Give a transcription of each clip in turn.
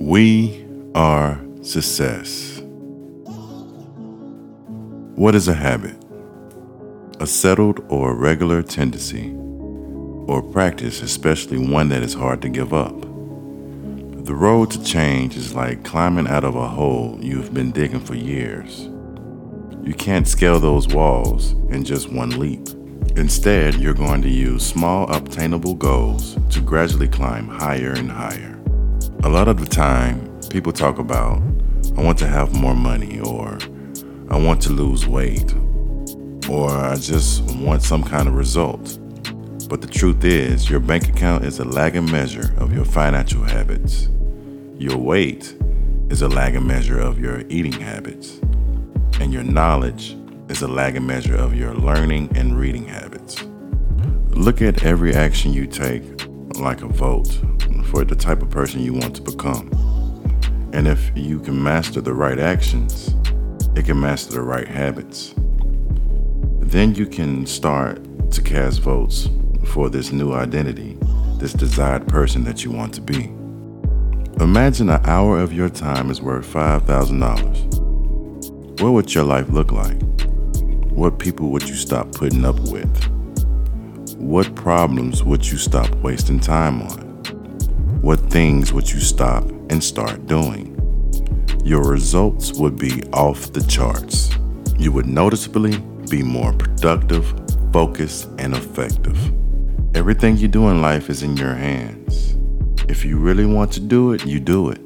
We are success. What is a habit? A settled or regular tendency or practice, especially one that is hard to give up. The road to change is like climbing out of a hole you've been digging for years. You can't scale those walls in just one leap. Instead, you're going to use small, obtainable goals to gradually climb higher and higher. A lot of the time, people talk about, I want to have more money, or I want to lose weight, or I just want some kind of result. But the truth is, your bank account is a lagging measure of your financial habits. Your weight is a lagging measure of your eating habits. And your knowledge is a lagging measure of your learning and reading habits. Look at every action you take like a vote for the type of person you want to become. And if you can master the right actions, it can master the right habits. Then you can start to cast votes for this new identity, this desired person that you want to be. Imagine an hour of your time is worth $5,000. What would your life look like? What people would you stop putting up with? What problems would you stop wasting time on? What things would you stop and start doing? Your results would be off the charts. You would noticeably be more productive, focused, and effective. Everything you do in life is in your hands. If you really want to do it, you do it.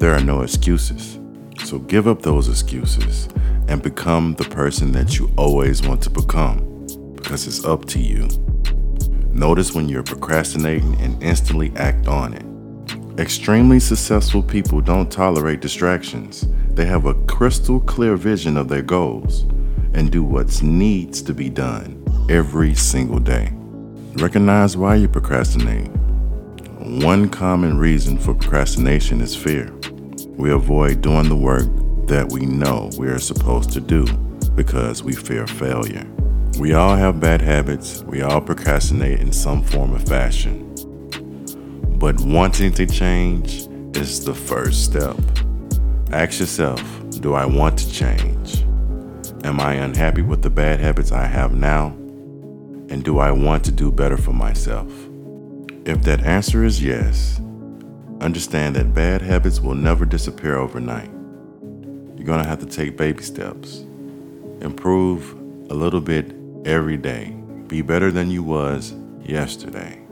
There are no excuses. So give up those excuses and become the person that you always want to become because it's up to you. Notice when you're procrastinating and instantly act on it. Extremely successful people don't tolerate distractions. They have a crystal clear vision of their goals and do what needs to be done every single day. Recognize why you procrastinate. One common reason for procrastination is fear. We avoid doing the work that we know we are supposed to do because we fear failure. We all have bad habits, we all procrastinate in some form or fashion. But wanting to change is the first step. Ask yourself Do I want to change? Am I unhappy with the bad habits I have now? And do I want to do better for myself? If that answer is yes, understand that bad habits will never disappear overnight. You're going to have to take baby steps. Improve a little bit every day. Be better than you was yesterday.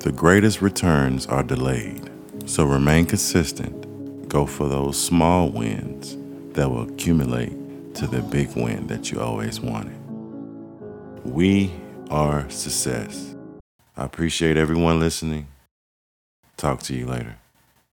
The greatest returns are delayed. So remain consistent. Go for those small wins that will accumulate to the big win that you always wanted. We are success. I appreciate everyone listening. Talk to you later.